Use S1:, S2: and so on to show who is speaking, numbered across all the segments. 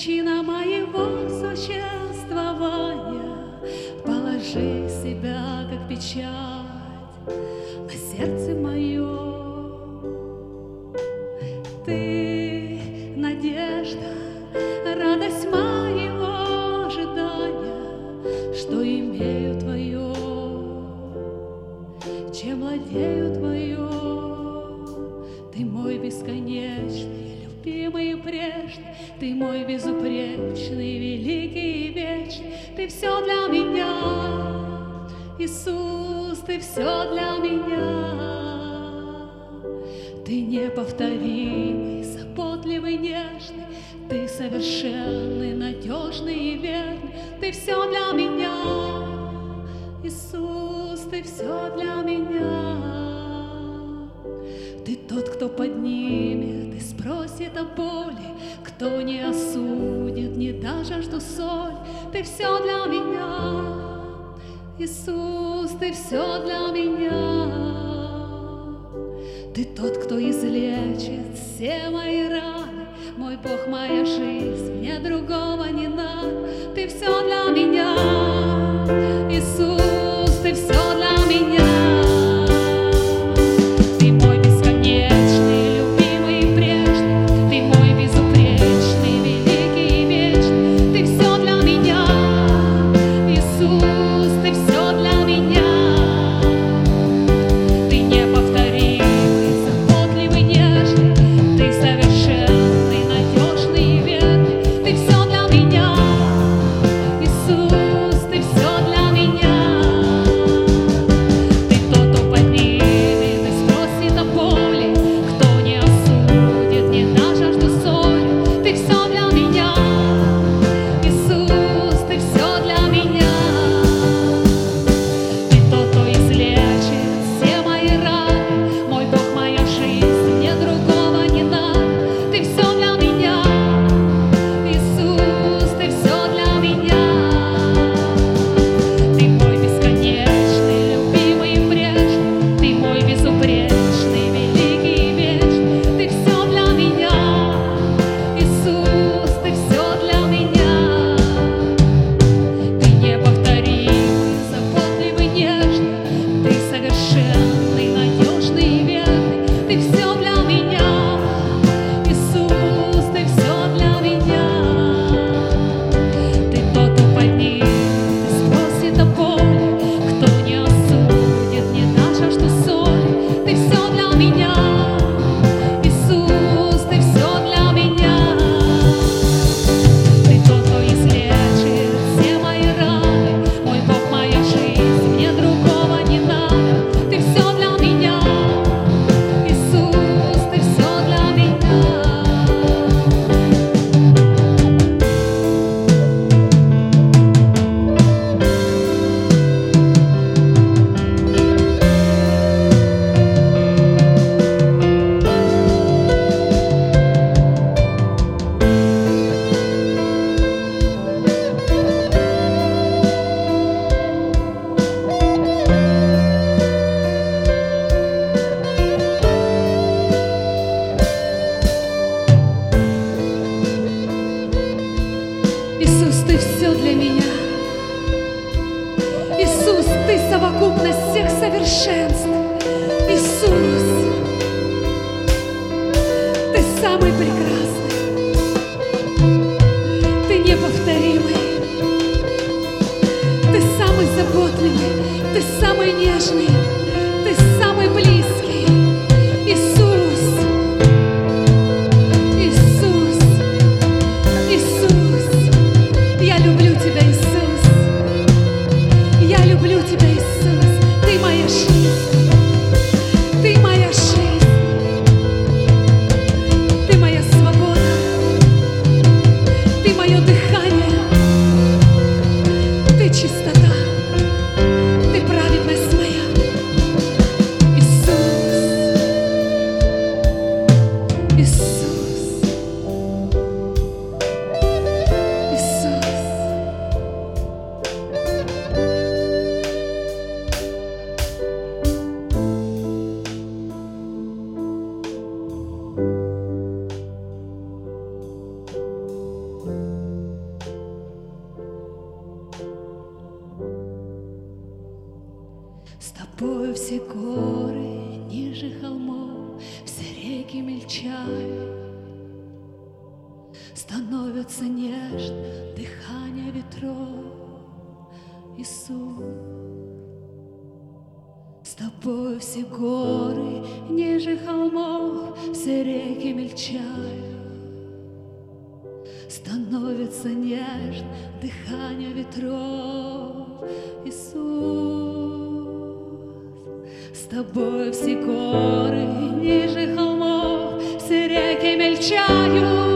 S1: причина моего существования. Положи себя как печать на сердце мое. Ты надежда, радость моего ожидания, что имею твое, чем владею твое. Ты мой бесконечный, любимый пред ты мой безупречный, великий и вечный, Ты все для меня, Иисус, Ты все для меня. Ты неповторимый, заботливый, нежный, Ты совершенный, надежный и верный, Ты все для меня, Иисус, Ты все для меня. Ты тот, кто поднимет это боли, кто не осудит, не даже жду соль, ты все для меня, Иисус, ты все для меня. Ты тот, кто излечит все мои раны, мой Бог, моя жизнь, мне другого не надо, ты все для меня, Иисус. нежно дыхание ветров, Иисус. С тобой все горы ниже холмов, все реки мельчают. Становится нежно дыхание ветров, Иисус. С тобой все горы ниже холмов, все реки мельчают.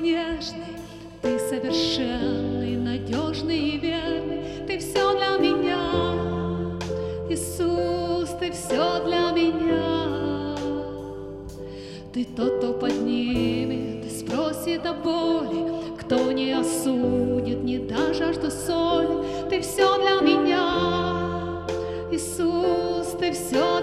S1: нежный, ты совершенный, надежный и верный, ты все для меня, Иисус, ты все для меня. Ты тот, кто поднимет, ты спросит о боли, кто не осудит, не даже жажду соль. ты все для меня, Иисус, ты все